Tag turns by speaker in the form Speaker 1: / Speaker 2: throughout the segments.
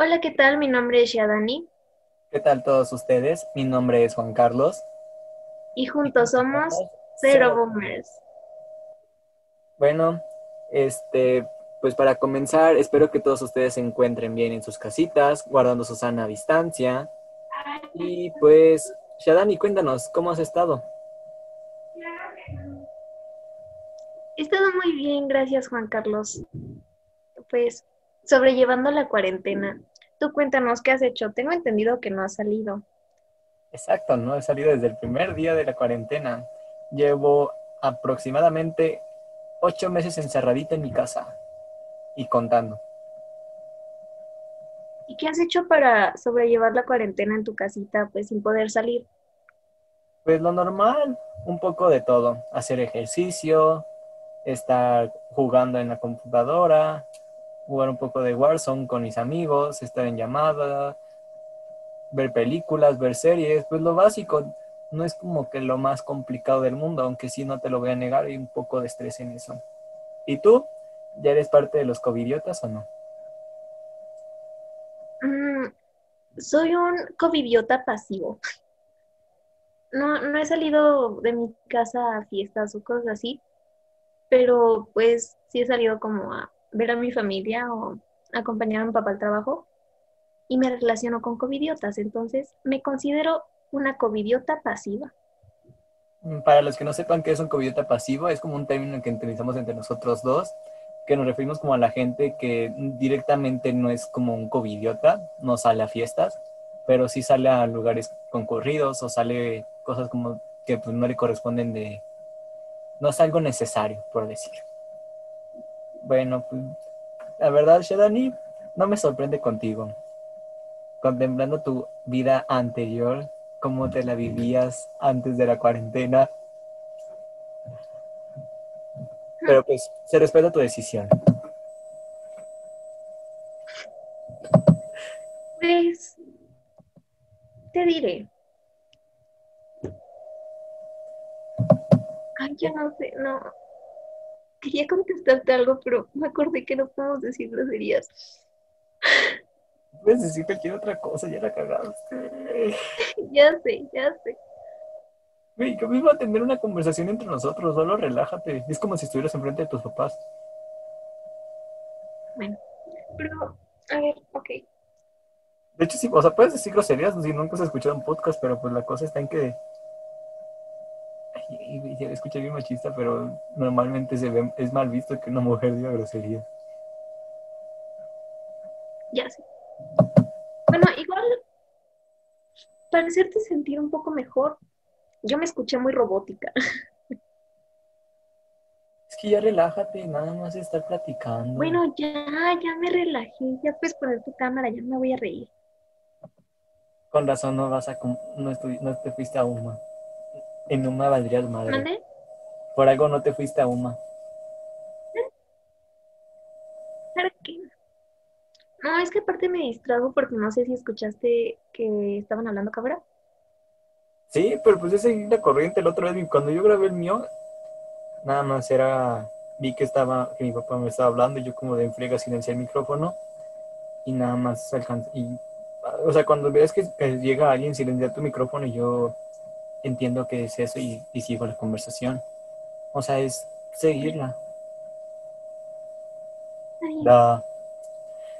Speaker 1: Hola, ¿qué tal? Mi nombre es Yadani
Speaker 2: ¿Qué tal todos ustedes? Mi nombre es Juan Carlos.
Speaker 1: y juntos somos Cero Boomers.
Speaker 2: Bueno, este, pues para comenzar, espero que todos ustedes se encuentren bien en sus casitas, guardando su sana distancia. Y pues, Shadani, cuéntanos, ¿cómo has estado?
Speaker 1: He estado muy bien, gracias Juan Carlos. Pues sobrellevando la cuarentena. Tú cuéntanos qué has hecho. Tengo entendido que no has salido.
Speaker 2: Exacto, no he salido desde el primer día de la cuarentena. Llevo aproximadamente ocho meses encerradita en mi casa y contando.
Speaker 1: ¿Y qué has hecho para sobrellevar la cuarentena en tu casita, pues sin poder salir?
Speaker 2: Pues lo normal, un poco de todo. Hacer ejercicio, estar jugando en la computadora, jugar un poco de Warzone con mis amigos, estar en llamada, ver películas, ver series, pues lo básico. No es como que lo más complicado del mundo, aunque sí no te lo voy a negar, hay un poco de estrés en eso. ¿Y tú? ¿Ya eres parte de los covidiotas o no?
Speaker 1: Mm, soy un covidiota pasivo. No, no he salido de mi casa a fiestas o cosas así, pero pues sí he salido como a ver a mi familia o acompañar a mi papá al trabajo y me relaciono con covidiotas, entonces me considero una covidiota pasiva.
Speaker 2: Mm, Para los que no sepan qué es un covidiota pasivo, es como un término que utilizamos entre nosotros dos, que nos referimos como a la gente que directamente no es como un covidiota, no sale a fiestas, pero sí sale a lugares concurridos o sale cosas como que pues, no le corresponden de... No es algo necesario, por decir. Bueno, pues la verdad, Shadani, no me sorprende contigo. Contemplando tu vida anterior, cómo te la vivías antes de la cuarentena. Pero pues se respeta tu decisión.
Speaker 1: Pues, te diré. Ay, ya no sé, no. Quería contestarte algo, pero me acordé que no podemos decir groserías.
Speaker 2: Puedes decir cualquier otra cosa, ya la cagaste.
Speaker 1: Ya sé, ya sé.
Speaker 2: Güey, ¿cómo iba a tener una conversación entre nosotros? Solo relájate. Es como si estuvieras enfrente de tus papás.
Speaker 1: Bueno, pero, a ver, ok.
Speaker 2: De hecho, sí, o sea, puedes decir groserías si nunca has escuchado un podcast, pero pues la cosa está en que. Escuché bien machista, pero normalmente se ve, es mal visto que una mujer diga groserías.
Speaker 1: Ya sé. Bueno, igual, para hacerte sentir un poco mejor, yo me escuché muy robótica.
Speaker 2: Es que ya relájate, nada más estar platicando.
Speaker 1: Bueno, ya, ya me relajé, ya puedes poner tu cámara, ya me voy a reír.
Speaker 2: Con razón no vas a no, no te fuiste a UMA. En UMA valdrías madre.
Speaker 1: ¿Mande?
Speaker 2: Por algo no te fuiste a UMA.
Speaker 1: Claro que no. Es que aparte me distrajo porque no sé si escuchaste que estaban hablando cabra.
Speaker 2: Sí, pero pues es seguir la corriente. La otra vez, cuando yo grabé el mío, nada más era. Vi que estaba, que mi papá me estaba hablando y yo como de enfriega silencié el micrófono y nada más alcancé. Y, o sea, cuando ves que, que llega alguien, silencia tu micrófono y yo entiendo que es eso y, y sigo la conversación. O sea, es seguirla. La...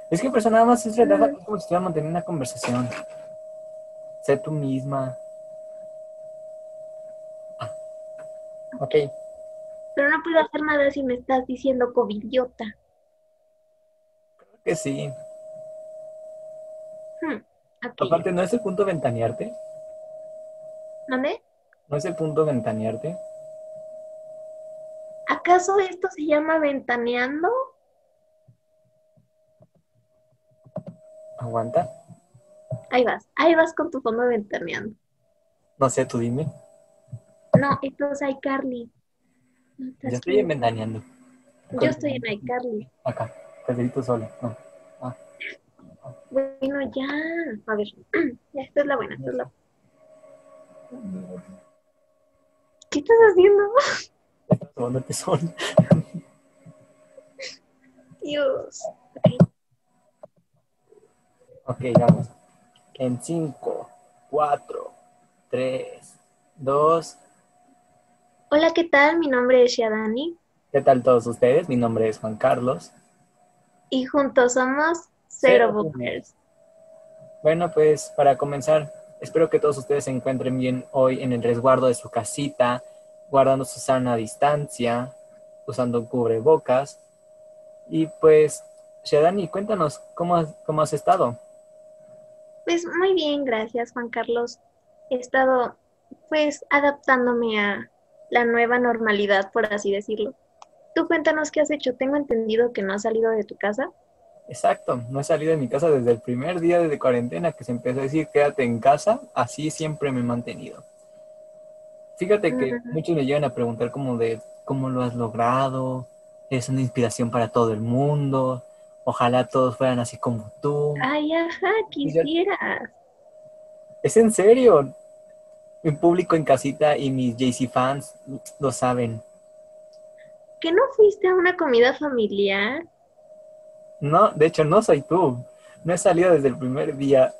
Speaker 2: Es que pues nada más es relájate, es como si estuvieras manteniendo una conversación. Sé tú misma. Ah. Ok.
Speaker 1: Pero no puedo hacer nada si me estás diciendo covidiota.
Speaker 2: Creo que sí.
Speaker 1: Hmm.
Speaker 2: Aparte, ¿no es el punto ventanearte?
Speaker 1: ¿Mande?
Speaker 2: ¿No es el punto ventanearte?
Speaker 1: ¿Acaso esto se llama ventaneando?
Speaker 2: Aguanta.
Speaker 1: Ahí vas, ahí vas con tu fondo ventaneando.
Speaker 2: No sé, tú dime.
Speaker 1: No, esto es iCarly. No, estás
Speaker 2: Yo estoy
Speaker 1: tú.
Speaker 2: ventaneando.
Speaker 1: Yo estoy en iCarly.
Speaker 2: Acá, Pedrito solo. No. Ah.
Speaker 1: Bueno, ya. A ver, ya, esta es la buena, esta es la ¿Qué estás haciendo?
Speaker 2: Estás tomándote sol.
Speaker 1: Dios. Ok.
Speaker 2: Vamos. En 5, 4, 3, 2.
Speaker 1: Hola, ¿qué tal? Mi nombre es Shadani.
Speaker 2: ¿Qué tal todos ustedes? Mi nombre es Juan Carlos.
Speaker 1: Y juntos somos Cero Boomers.
Speaker 2: Bueno, pues para comenzar, espero que todos ustedes se encuentren bien hoy en el resguardo de su casita, guardando su sana distancia, usando cubrebocas. Y pues, Shadani, cuéntanos, ¿cómo has, cómo has estado?
Speaker 1: Pues muy bien, gracias Juan Carlos. He estado pues adaptándome a la nueva normalidad, por así decirlo. Tú cuéntanos qué has hecho. Tengo entendido que no has salido de tu casa.
Speaker 2: Exacto, no he salido de mi casa desde el primer día de cuarentena que se empezó a decir quédate en casa, así siempre me he mantenido. Fíjate que muchos me llegan a preguntar como de cómo lo has logrado, es una inspiración para todo el mundo, ojalá todos fueran así como tú.
Speaker 1: Ay, ajá, quisieras.
Speaker 2: Es en serio. Mi público en casita y mis JC fans lo saben.
Speaker 1: ¿Que no fuiste a una comida familiar?
Speaker 2: No, de hecho no soy tú. No he salido desde el primer día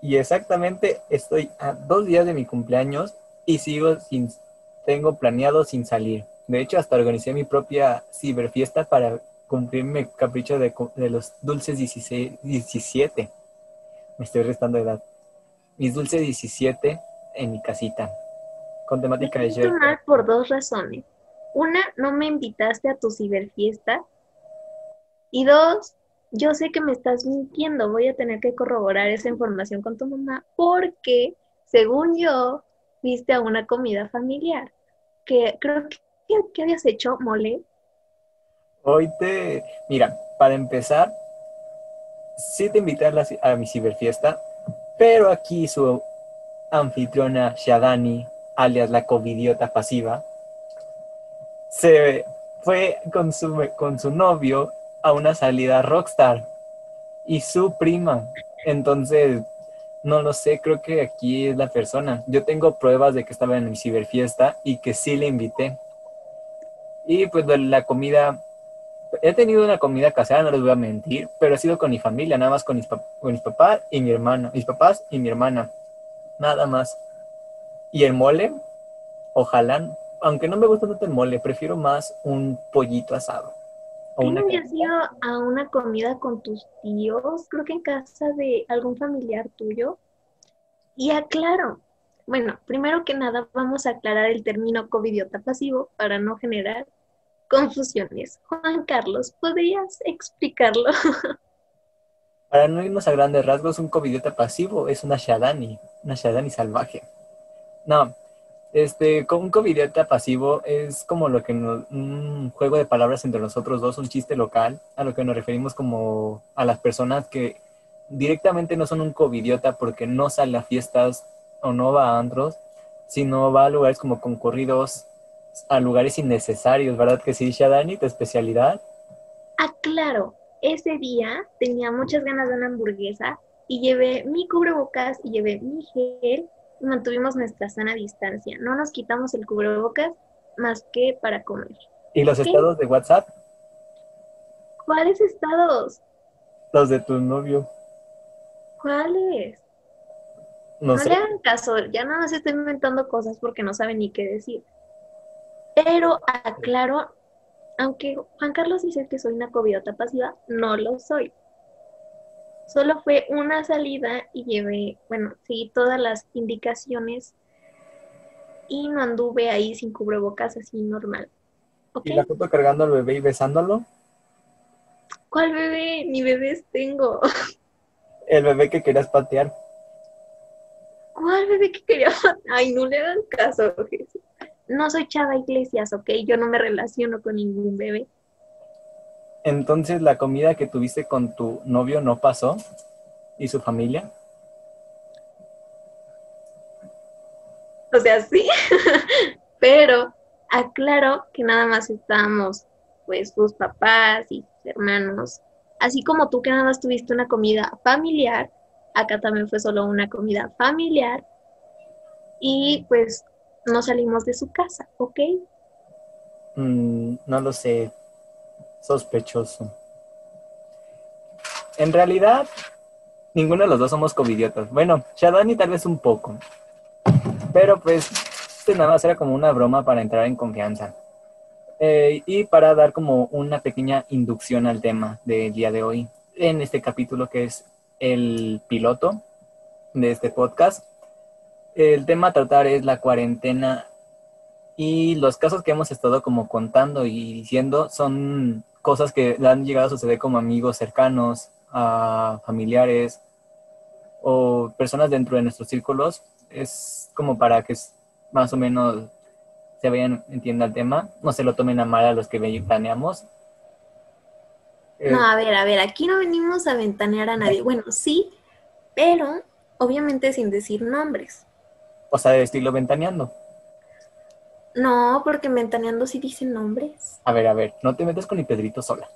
Speaker 2: y exactamente estoy a dos días de mi cumpleaños y sigo sin, tengo planeado sin salir. De hecho, hasta organicé mi propia ciberfiesta para cumplir mi capricho de, los dulces 16, 17. Me estoy restando edad. Mis dulces 17 en mi casita. Con temática de
Speaker 1: mal por dos razones. Una, no me invitaste a tu ciberfiesta. Y dos, yo sé que me estás mintiendo. Voy a tener que corroborar esa información con tu mamá porque, según yo, fuiste a una comida familiar. Que creo que, ¿qué habías hecho, mole.
Speaker 2: Hoy te, mira, para empezar, sí te invité a, mi ciberfiesta, pero aquí su anfitriona Shadani, alias la covidiota pasiva, se fue con su, con su novio a una salida rockstar y su prima. Entonces, no lo sé, creo que aquí es la persona. Yo tengo pruebas de que estaba en mi ciberfiesta y que sí le invité. Y pues la comida he tenido una comida casera, no les voy a mentir, pero ha sido con mi familia, nada más con mis, con mis papás y mi mis papás y mi hermana, nada más. Y el mole, ojalá, aunque no me gusta tanto el mole, prefiero más un pollito asado.
Speaker 1: O ¿No habías ido a una comida con tus tíos? Creo que en casa de algún familiar tuyo. Y aclaro, bueno, primero que nada vamos a aclarar el término covidiota pasivo para no generar confusiones. Juan Carlos, ¿podrías explicarlo?
Speaker 2: Para no irnos a grandes rasgos, un covidiota pasivo es una Shadani, una Shadani salvaje. No, este, un covidiota pasivo es como lo que un juego de palabras entre nosotros dos, un chiste local, a lo que nos referimos como a las personas que directamente no son un covidiota porque no sale a fiestas o no va a antros, sino va a lugares como concurridos a lugares innecesarios, ¿verdad que sí, Shadani, tu especialidad?
Speaker 1: Ah, claro, ese día tenía muchas ganas de una hamburguesa y llevé mi cubrebocas y llevé mi gel mantuvimos nuestra sana distancia. No nos quitamos el cubrebocas más que para comer.
Speaker 2: ¿Y los estados de WhatsApp?
Speaker 1: ¿Cuáles estados?
Speaker 2: Los de tu novio.
Speaker 1: ¿Cuáles? No, le hagan caso, ya nada más estoy inventando cosas porque no saben ni qué decir. Pero aclaro, aunque Juan Carlos dice que soy una coviota pasiva, no lo soy. Solo fue una salida y llevé, bueno, seguí todas las indicaciones y no anduve ahí sin cubrebocas así normal.
Speaker 2: ¿Y la foto cargando al bebé y besándolo?
Speaker 1: ¿Cuál bebé? Ni bebés tengo.
Speaker 2: El bebé que querías patear.
Speaker 1: ¿Cuál bebé que quería patear? Ay, no le dan caso, no soy Chava Iglesias, ¿ok? Yo no me relaciono con ningún bebé.
Speaker 2: Entonces, ¿la comida que tuviste con tu novio no pasó? ¿Y su familia?
Speaker 1: O sea, sí, pero aclaro que nada más estábamos, pues, sus papás y sus hermanos. Así como tú que nada más tuviste una comida familiar, acá también fue solo una comida familiar. Y pues no salimos de su casa, ¿ok?
Speaker 2: Mm, no lo sé, sospechoso. En realidad, ninguno de los dos somos covidiotas. Bueno, Shadani tal vez un poco. Pero pues, este nada más era como una broma para entrar en confianza. Eh, y para dar como una pequeña inducción al tema del día de hoy, en este capítulo que es el piloto de este podcast. El tema a tratar es la cuarentena y los casos que hemos estado como contando y diciendo son cosas que han llegado a suceder como amigos cercanos, a familiares o personas dentro de nuestros círculos. Es como para que más o menos se vayan, entienda el tema, no se lo tomen a mal a los que planeamos.
Speaker 1: Eh, no, a ver, a ver, aquí no venimos a ventanear a nadie. Bueno, sí, pero obviamente sin decir nombres.
Speaker 2: O sea, de estilo ventaneando.
Speaker 1: No, porque ventaneando sí dicen nombres.
Speaker 2: A ver, a ver, no te metas con mi Pedrito sola.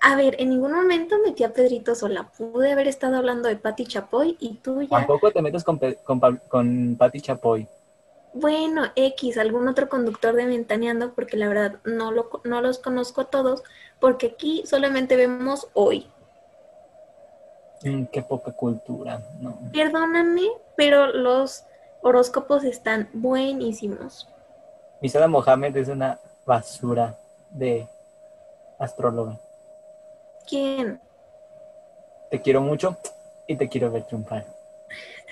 Speaker 1: A ver, en ningún momento metí a Pedrito sola. Pude haber estado hablando de Patti Chapoy y tú ya.
Speaker 2: Tampoco te metas con, con, con Patti Chapoy.
Speaker 1: Bueno, X, algún otro conductor de Ventaneando, porque la verdad no, lo, no los conozco a todos, porque aquí solamente vemos hoy.
Speaker 2: Mm, qué poca cultura, no.
Speaker 1: Perdóname, pero los horóscopos están buenísimos.
Speaker 2: Misada Mohamed es una basura de astróloga.
Speaker 1: ¿Quién?
Speaker 2: Te quiero mucho y te quiero ver triunfar.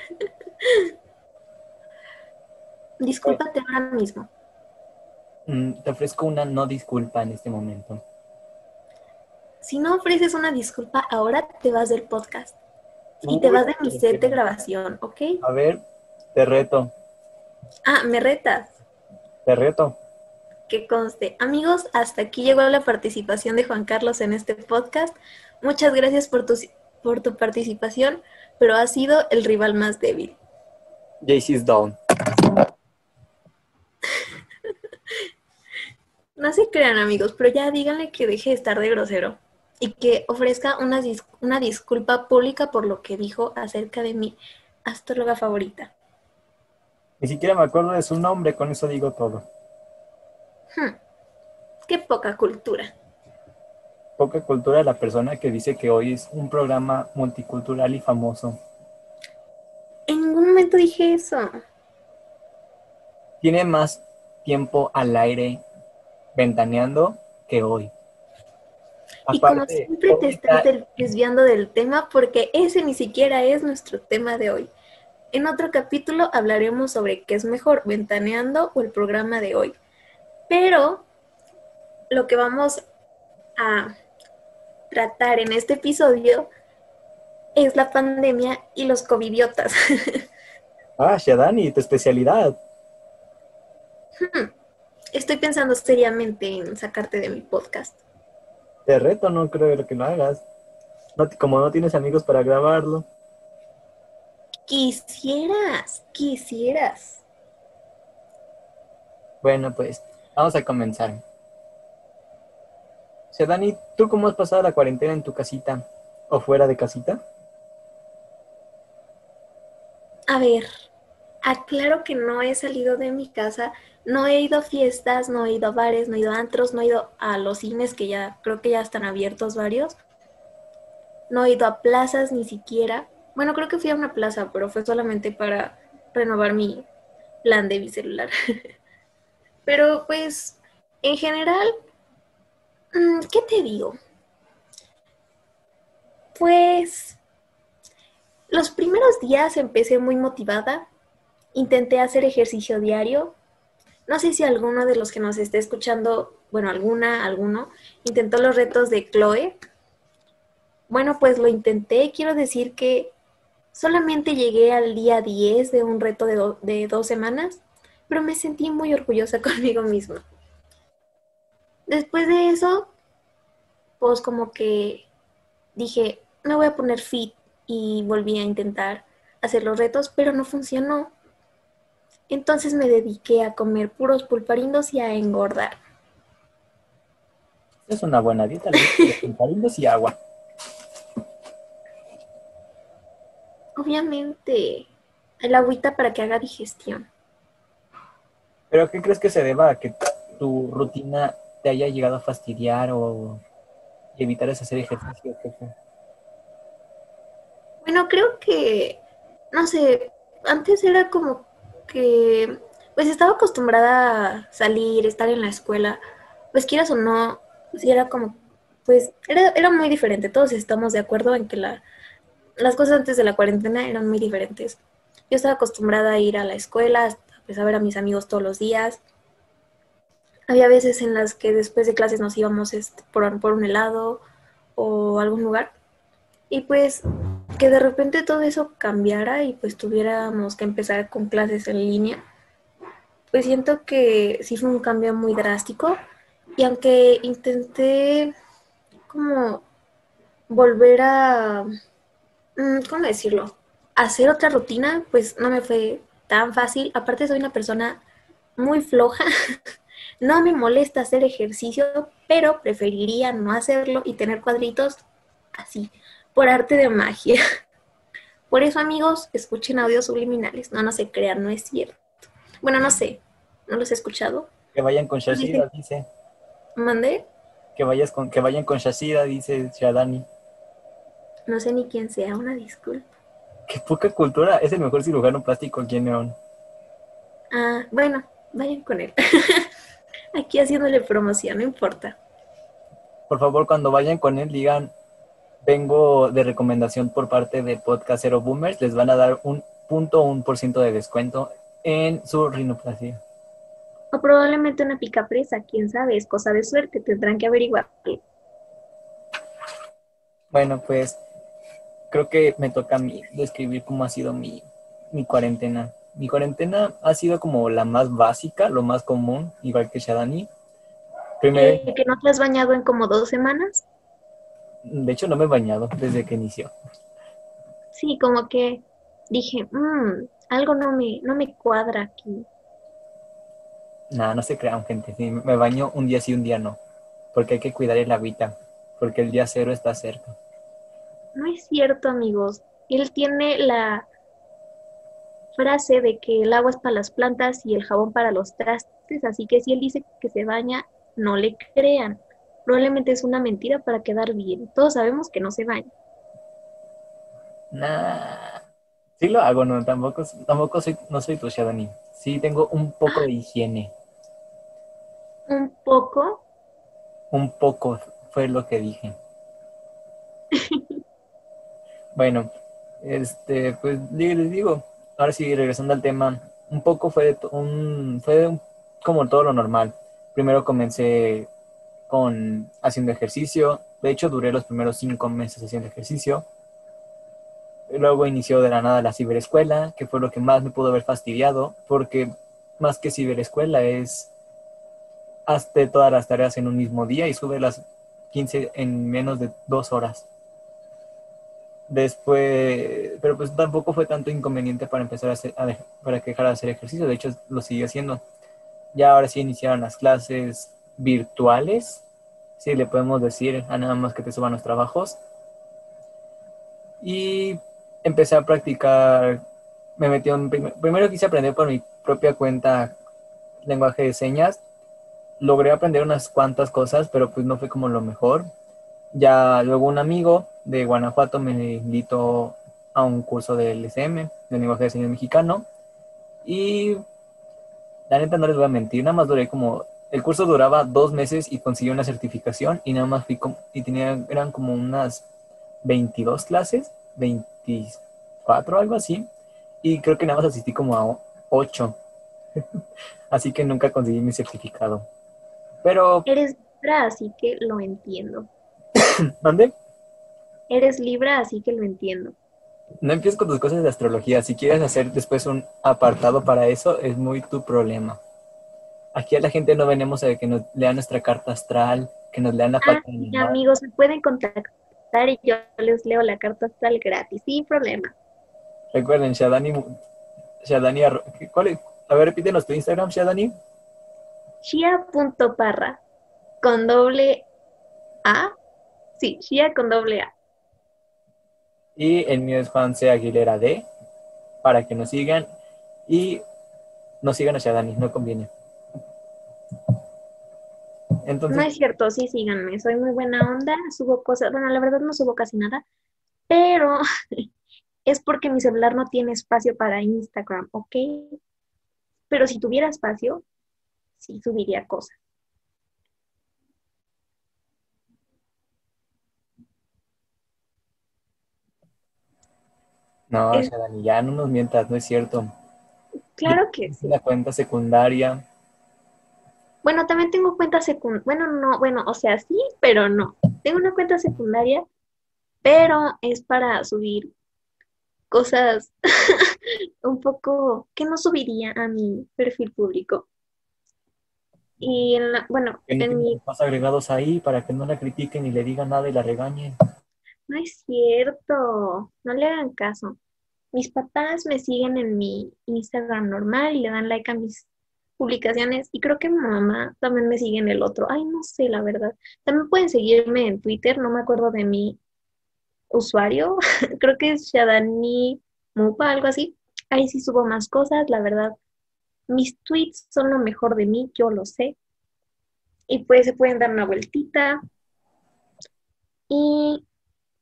Speaker 1: Discúlpate ahora mismo.
Speaker 2: Mm, te ofrezco una no disculpa en este momento.
Speaker 1: Si no ofreces una disculpa, ahora te vas del podcast. Y te vas de mi set de grabación, ¿ok?
Speaker 2: A ver, te reto.
Speaker 1: Ah, me retas.
Speaker 2: Te reto.
Speaker 1: Que conste. Amigos, hasta aquí llegó la participación de Juan Carlos en este podcast. Muchas gracias por tu, por tu participación, pero ha sido el rival más débil.
Speaker 2: JC's down.
Speaker 1: No se crean amigos, pero ya díganle que deje de estar de grosero y que ofrezca una, una disculpa pública por lo que dijo acerca de mi astróloga favorita.
Speaker 2: Ni siquiera me acuerdo de su nombre, con eso digo todo.
Speaker 1: Hmm. Qué poca cultura.
Speaker 2: Poca cultura de la persona que dice que hoy es un programa multicultural y famoso.
Speaker 1: En ningún momento dije eso.
Speaker 2: Tiene más tiempo al aire ventaneando que hoy.
Speaker 1: y como siempre te estás desviando del tema porque ese ni siquiera es nuestro tema de hoy. En otro capítulo hablaremos sobre qué es mejor, ventaneando o el programa de hoy. Pero lo que vamos a tratar en este episodio es la pandemia y los covidiotas.
Speaker 2: ah, Shadani, tu especialidad.
Speaker 1: Hmm estoy pensando seriamente en sacarte de mi podcast.
Speaker 2: Te reto, no creo que lo hagas. como no tienes amigos para grabarlo.
Speaker 1: Quisieras, quisieras.
Speaker 2: Bueno, pues vamos a comenzar. O sea, Dani, ¿tú cómo has pasado la cuarentena en tu casita o fuera de casita?
Speaker 1: A ver, aclaro que no he salido de mi casa no he ido a fiestas, no he ido a bares, no he ido a antros, no he ido a los cines que ya creo que ya están abiertos varios. No he ido a plazas ni siquiera. Bueno, creo que fui a una plaza, pero fue solamente para renovar mi plan de mi celular. pero pues, en general, mm, ¿qué te digo? Pues, los primeros días empecé muy motivada. Intenté hacer ejercicio diario, no sé si alguno de los que nos esté escuchando, bueno, alguna, alguno, intentó los retos de Chloe. Bueno, pues lo intenté. Quiero decir que solamente llegué al día 10 de un reto de, dos semanas, pero me sentí muy orgullosa conmigo misma. Después de eso, pues como que dije, me voy a poner fit y volví a intentar hacer los retos, pero no funcionó. Entonces me dediqué a comer puros pulparindos y a engordar.
Speaker 2: Es una buena dieta, pulparindos y agua.
Speaker 1: Obviamente, el agüita para que haga digestión.
Speaker 2: ¿Pero qué crees que se deba a que tu rutina te haya llegado a fastidiar o evitar hacer ejercicio?
Speaker 1: Bueno, creo que, no sé, antes era como que, pues estaba acostumbrada a salir, estar en la escuela, pues quieras o no, pues era como, pues era, era muy diferente, todos estamos de acuerdo en que la, las cosas antes de la cuarentena eran muy diferentes. Yo estaba acostumbrada a ir a la escuela, pues, a ver a mis amigos todos los días. Había veces en las que después de clases nos íbamos este, por, por un helado o algún lugar. Y pues que de repente todo eso cambiara y pues tuviéramos que empezar con clases en línea, pues siento que sí fue un cambio muy drástico. Y aunque intenté como volver a, ¿cómo decirlo? Hacer otra rutina, pues no me fue tan fácil. Aparte soy una persona muy floja. no me molesta hacer ejercicio, pero preferiría no hacerlo y tener cuadritos así, por arte de magia. Por eso, amigos, escuchen audios subliminales. No, no se crean, no es cierto. Bueno, no sé, no los he escuchado.
Speaker 2: Que vayan con Shashida, dice.
Speaker 1: ¿Mandé?
Speaker 2: Que, vayas con, que vayan con Shashida, dice Shadani.
Speaker 1: No sé ni quién sea, una disculpa.
Speaker 2: Qué poca cultura, es el mejor cirujano plástico aquí en León.
Speaker 1: Ah, bueno, vayan con él. aquí haciéndole promoción, no importa.
Speaker 2: Por favor, cuando vayan con él, digan, vengo de recomendación por parte de Podcastero Boomers, les van a dar un punto un por ciento de descuento en su rinoplastia.
Speaker 1: O probablemente una pica presa, quién sabe, es cosa de suerte, tendrán que averiguar.
Speaker 2: Bueno, pues creo que me toca a mí describir cómo ha sido mi, mi cuarentena. Mi cuarentena ha sido como la más básica, lo más común, igual que Shadani.
Speaker 1: Primero, ¿Que no te has bañado en como dos semanas?
Speaker 2: De hecho, no me he bañado desde que inició.
Speaker 1: Sí, como que dije, mmm, algo no me, no me cuadra aquí.
Speaker 2: Nada, no se crean, gente. me baño un día sí, un día no. Porque hay que cuidar el hábitat. Porque el día cero está cerca.
Speaker 1: No es cierto, amigos. Él tiene la frase de que el agua es para las plantas y el jabón para los trastes. Así que si él dice que se baña, no le crean probablemente es una mentira para quedar bien. Todos sabemos que no se baña.
Speaker 2: Nah. Sí lo hago, no, tampoco, tampoco soy, no soy tu Shadani. Sí tengo un poco de higiene.
Speaker 1: ¿Un poco?
Speaker 2: Un poco, fue lo que dije. Bueno, este, pues les digo, ahora sí, regresando al tema, un poco fue, un, fue como todo lo normal. Primero comencé con haciendo ejercicio. De hecho, duré los primeros cinco meses haciendo ejercicio. Luego inició de la nada la ciberescuela, que fue lo que más me pudo haber fastidiado, porque más que ciberescuela es hazte todas las tareas en un mismo día y sube las 15 en menos de dos horas. Después, pero pues tampoco fue tanto inconveniente para empezar a hacer, para que de hacer ejercicio, de hecho lo sigue haciendo. Ya ahora sí iniciaron las clases, virtuales, si le podemos decir a nada más que te suban los trabajos. Y empecé a practicar, me metí en, primero quise aprender por mi propia cuenta lenguaje de señas. Logré aprender unas cuantas cosas, pero pues no fue como lo mejor. Ya luego un amigo de Guanajuato me invitó a un curso de LSM, de lenguaje de señas mexicano. Y la neta no les voy a mentir, nada más duré como el curso duraba dos meses y conseguí una certificación y nada más fui y tenía, eran como unas 22 clases, 24, algo así. Y creo que nada más asistí como a 8. así que nunca conseguí mi certificado. Pero...
Speaker 1: Eres así que lo entiendo.
Speaker 2: ¿Dónde?
Speaker 1: Eres Libra, así que lo entiendo.
Speaker 2: No empieces con tus cosas de astrología. Si quieres hacer después un apartado para eso, es muy tu problema. Aquí a la gente no venimos a que nos lean nuestra carta astral, que nos lean la
Speaker 1: ah, amigos, se pueden contactar y yo les leo la carta astral gratis, sin problema.
Speaker 2: Recuerden, Shadani, Shadani, ¿cuál es? A ver, repítenos tu Instagram, Shadani.
Speaker 1: Shia.parra, con doble A. Sí, Shia con doble A.
Speaker 2: Y el mío es Juan C. Aguilera D, para que nos sigan y nos sigan a Shadani, no conviene
Speaker 1: no es cierto, sí, síganme, soy muy buena onda, subo cosas, bueno, la verdad no subo casi nada, pero es porque mi celular no tiene espacio para Instagram, ¿ok? Pero si tuviera espacio, sí subiría cosas.
Speaker 2: No, Dani, ya no nos mientas, no es cierto.
Speaker 1: Claro que sí.
Speaker 2: La cuenta secundaria.
Speaker 1: Bueno, también tengo cuenta secundaria. Bueno, no, bueno, o sea, sí, pero no. Tengo una cuenta secundaria, pero es para subir cosas un poco que no subiría a mi perfil público. Y en la, bueno, en
Speaker 2: mi... Más agregados ahí para que no la critiquen ni le digan nada y la regañen.
Speaker 1: No es cierto, no le hagan caso. Mis papás me siguen en mi Instagram normal y le dan like a mis publicaciones y creo que mi mamá también me sigue en el otro. Ay, no sé, la verdad. También pueden seguirme en Twitter, no me acuerdo de mi usuario, creo que es Shadani Mupa, algo así. Ahí sí subo más cosas, la verdad. Mis tweets son lo mejor de mí, yo lo sé. Y pues se pueden dar una vueltita. Y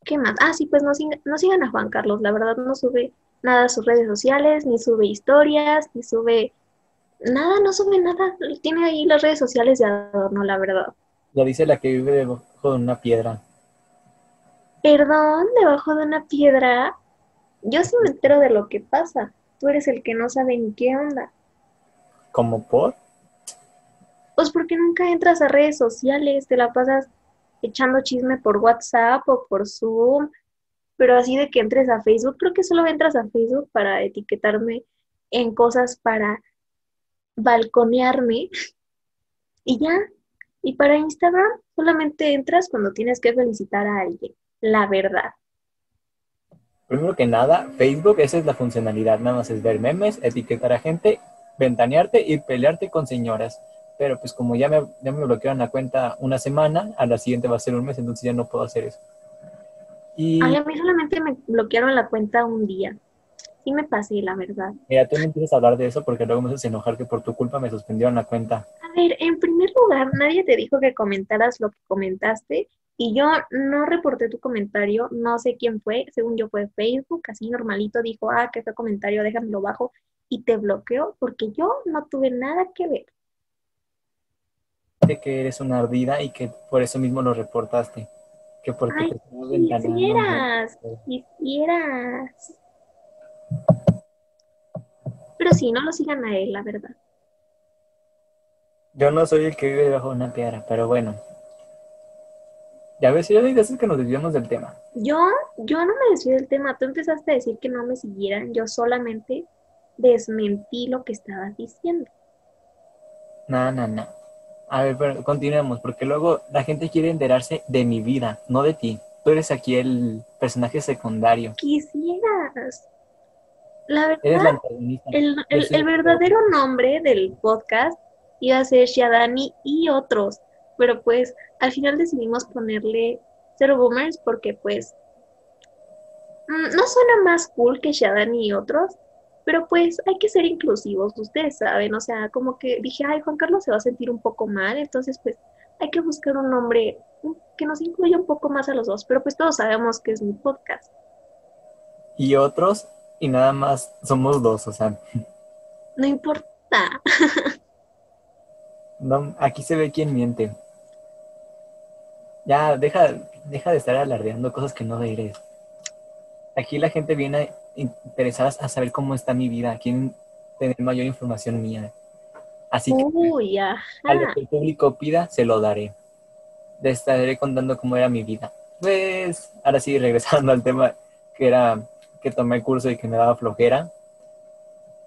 Speaker 1: ¿Qué más? Ah, sí, pues no, no sigan a Juan Carlos, la verdad no sube nada a sus redes sociales, ni sube historias, ni sube nada, no sube nada. Tiene ahí las redes sociales de adorno, la verdad.
Speaker 2: Lo dice la que vive debajo de una piedra.
Speaker 1: Perdón, debajo de una piedra. Yo sí me entero de lo que pasa. Tú eres el que no sabe ni qué onda.
Speaker 2: ¿Cómo por?
Speaker 1: Pues porque nunca entras a redes sociales, te la pasas echando chisme por WhatsApp o por Zoom, pero así de que entres a Facebook, creo que solo entras a Facebook para etiquetarme en cosas para balconearme y ya. Y para Instagram solamente entras cuando tienes que felicitar a alguien, la verdad.
Speaker 2: Primero que nada, Facebook, esa es la funcionalidad, nada más es ver memes, etiquetar a gente, ventanearte y pelearte con señoras pero pues como ya me, ya me bloquearon la cuenta una semana, a la siguiente va a ser un mes, entonces ya no puedo hacer eso.
Speaker 1: Y... a mí solamente me bloquearon la cuenta un día. Sí me pasé, la verdad.
Speaker 2: Mira, tú no empiezas a hablar de eso porque luego me haces enojar que por tu culpa me suspendieron la cuenta.
Speaker 1: A ver, en primer lugar, nadie te dijo que comentaras lo que comentaste y yo no reporté tu comentario, no sé quién fue, según yo fue Facebook, así normalito dijo, ah, que fue comentario, déjamelo bajo y te bloqueó porque yo no tuve nada que ver
Speaker 2: que eres una ardida y que por eso mismo lo reportaste. Que porque
Speaker 1: Ay, quisieras, quisieras. Pero sí, no lo sigan a él, la verdad.
Speaker 2: Yo no soy el que vive debajo de una piedra, pero bueno. Ya ves, yo dices que nos desviamos del tema.
Speaker 1: Yo, yo no me desvío del tema. Tú empezaste a decir que no me siguieran. Yo solamente desmentí lo que estabas diciendo.
Speaker 2: No, no, no. A ver, pero continuemos, porque luego la gente quiere enterarse de mi vida, no de ti. Tú eres aquí el personaje secundario.
Speaker 1: Quisieras. La verdad, el, el, verdadero nombre del podcast iba a ser Shadani y otros, pero pues al final decidimos ponerle Zero Boomers porque pues mm, no suena más cool que Shadani y otros, pero pues hay que ser inclusivos, ustedes saben, o sea, como que dije, ay, Juan Carlos se va a sentir un poco mal, entonces pues hay que buscar un nombre que nos incluya un poco más a los dos, pero pues todos sabemos que es mi podcast.
Speaker 2: Y otros, y nada más somos dos, o sea.
Speaker 1: No importa.
Speaker 2: no, aquí se ve quién miente. Ya, deja, deja de estar alardeando cosas que no eres. Aquí la gente viene interesadas a saber cómo está mi vida, quieren tener mayor información mía. Así que a lo que el público pida, se lo daré. Les estaré contando cómo era mi vida. Pues, ahora sí, regresando al tema que era que tomé el curso y que me daba flojera.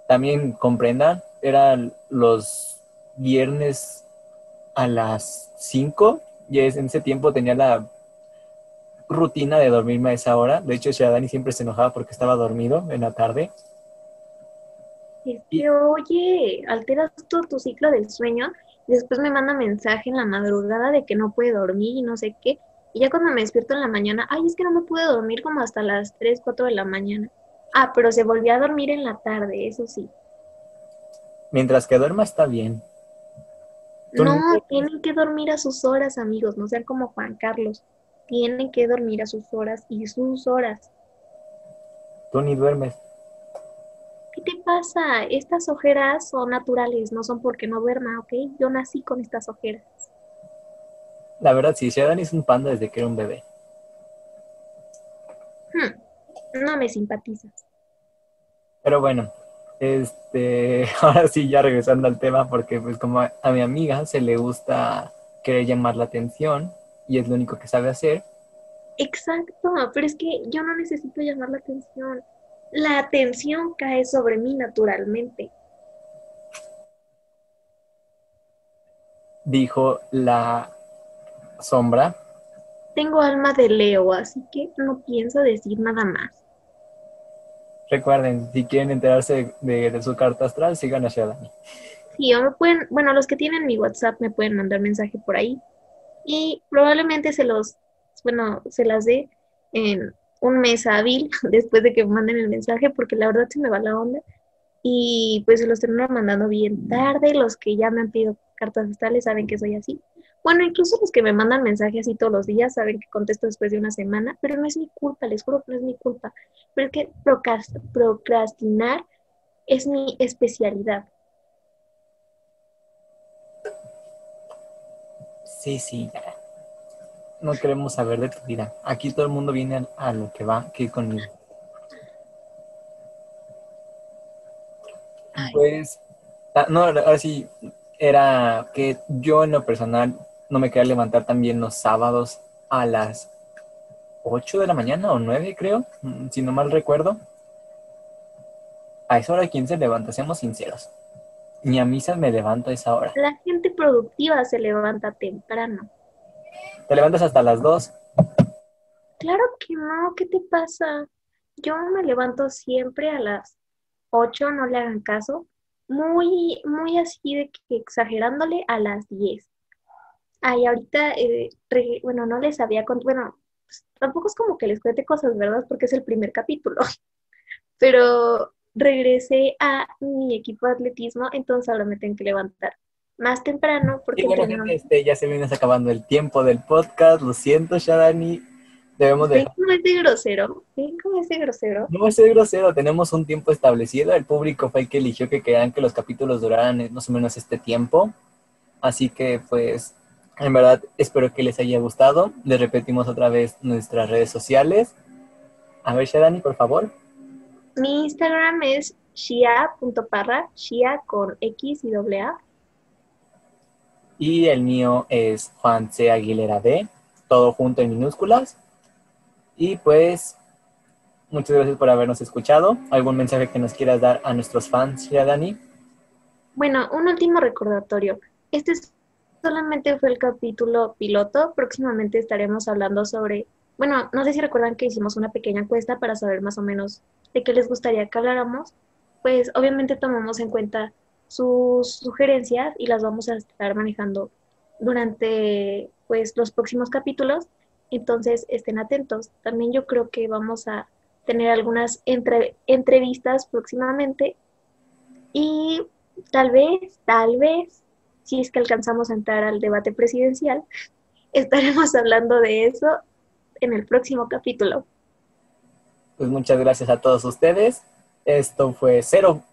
Speaker 2: También comprendan, eran los viernes a las 5 y en ese tiempo tenía la rutina de dormirme a esa hora. De hecho, Shadani siempre se enojaba porque estaba dormido en la tarde.
Speaker 1: Es que, oye, alteras todo tu ciclo del sueño y después me manda mensaje en la madrugada de que no puede dormir y no sé qué. Y ya cuando me despierto en la mañana, ay, es que no me pude dormir como hasta las 3, 4 de la mañana. Ah, pero se volvió a dormir en la tarde, eso sí.
Speaker 2: Mientras que duerma está bien.
Speaker 1: No, tienen que dormir a sus horas, amigos, no sean como Juan Carlos tienen que dormir a sus horas y sus horas.
Speaker 2: Tú ni duermes.
Speaker 1: ¿Qué te pasa? Estas ojeras son naturales, no son porque no duerma, ¿ok? Yo nací con estas ojeras.
Speaker 2: La verdad, sí, Dani es un panda desde que era un bebé.
Speaker 1: Hmm, no me simpatizas.
Speaker 2: Pero bueno, este, ahora sí, ya regresando al tema, porque pues como a, a mi amiga se le gusta querer llamar la atención y es lo único que sabe hacer.
Speaker 1: Exacto, pero es que yo no necesito llamar la atención. La atención cae sobre mí naturalmente.
Speaker 2: Dijo la sombra.
Speaker 1: Tengo alma de Leo, así que no pienso decir nada más.
Speaker 2: Recuerden, si quieren enterarse de, su carta astral, sigan a Shadani.
Speaker 1: Sí, o me pueden, bueno, los que tienen mi WhatsApp me pueden mandar mensaje por ahí. Y probablemente se los, bueno, se las dé en un mes hábil después de que manden el mensaje, porque la verdad se me va la onda. Y pues se los termino mandando bien tarde. Los que ya me han pedido cartas astrales saben que soy así. Bueno, incluso los que me mandan mensajes así todos los días saben que contesto después de una semana, pero no es mi culpa, les juro que no es mi culpa. Pero es que procrastinar es mi especialidad.
Speaker 2: Sí, sí, No queremos saber de tu vida. Aquí todo el mundo viene a, lo que va, que conmigo. Pues, ah, no, ahora sí, era que yo en lo personal no me quería levantar también los sábados a las 8 de la mañana o 9, creo, mm, si no mal recuerdo. A esa hora, ¿quién se levanta? Seamos sinceros. Ni a misa me levanto a esa hora.
Speaker 1: La gente productiva se levanta temprano.
Speaker 2: ¿Te levantas hasta las 2?
Speaker 1: Claro que no, ¿qué te pasa? Yo me levanto siempre a las 8, no le hagan caso. Muy, muy así de que exagerándole a las 10. Ay, ahorita, eh, bueno, no les había contado, bueno, pues, tampoco es como que les cuente cosas, ¿verdad? Porque es el primer capítulo. Pero regresé a mi equipo de atletismo, entonces ahora me tengo que levantar más temprano porque...
Speaker 2: Bueno, este, ya se viene acabando el tiempo del podcast, lo siento, Shadani. Debemos de...
Speaker 1: ¿Cómo es de grosero? ¿Cómo es de grosero?
Speaker 2: No es de grosero, tenemos un tiempo establecido, el público fue el que eligió que querían que los capítulos duraran eh, más o menos este tiempo, así que pues en verdad, espero que les haya gustado. Les repetimos otra vez nuestras redes sociales. A ver, Shadani, por favor.
Speaker 1: Mi Instagram es shia.parra, shia con X y doble A.
Speaker 2: Y el mío es Juan C. Aguilera D, todo junto en minúsculas. Y pues, muchas gracias por habernos escuchado. ¿Algún mensaje que nos quieras dar a nuestros fans, Shadani?
Speaker 1: Bueno, un último recordatorio. Este es solamente fue el capítulo piloto. Próximamente estaremos hablando sobre, bueno, no sé si recuerdan que hicimos una pequeña encuesta para saber más o menos de qué les gustaría que habláramos. Pues obviamente tomamos en cuenta sus sugerencias y las vamos a estar manejando durante pues los próximos capítulos. Entonces estén atentos. También yo creo que vamos a tener algunas entrevistas próximamente y tal vez, tal vez si es que alcanzamos a entrar al debate presidencial, estaremos hablando de eso en el próximo capítulo.
Speaker 2: Pues muchas gracias a todos ustedes. Esto fue Cero,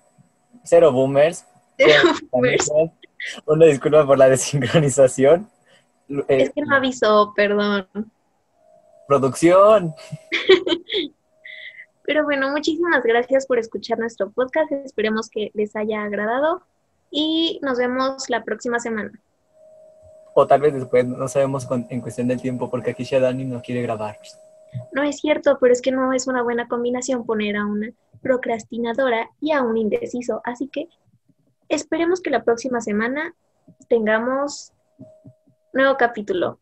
Speaker 2: cero Boomers. Una disculpa por la desincronización.
Speaker 1: Es que no avisó, perdón.
Speaker 2: Producción.
Speaker 1: Pero bueno, muchísimas gracias por escuchar nuestro podcast. Esperemos que les haya agradado y nos vemos la próxima semana.
Speaker 2: O tal vez después, no sabemos en cuestión del tiempo, porque aquí Shadani no quiere grabar.
Speaker 1: No es cierto, pero es que no es una buena combinación poner a una procrastinadora y a un indeciso. Así que esperemos que la próxima semana tengamos nuevo capítulo.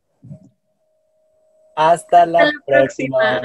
Speaker 2: Hasta la, próxima.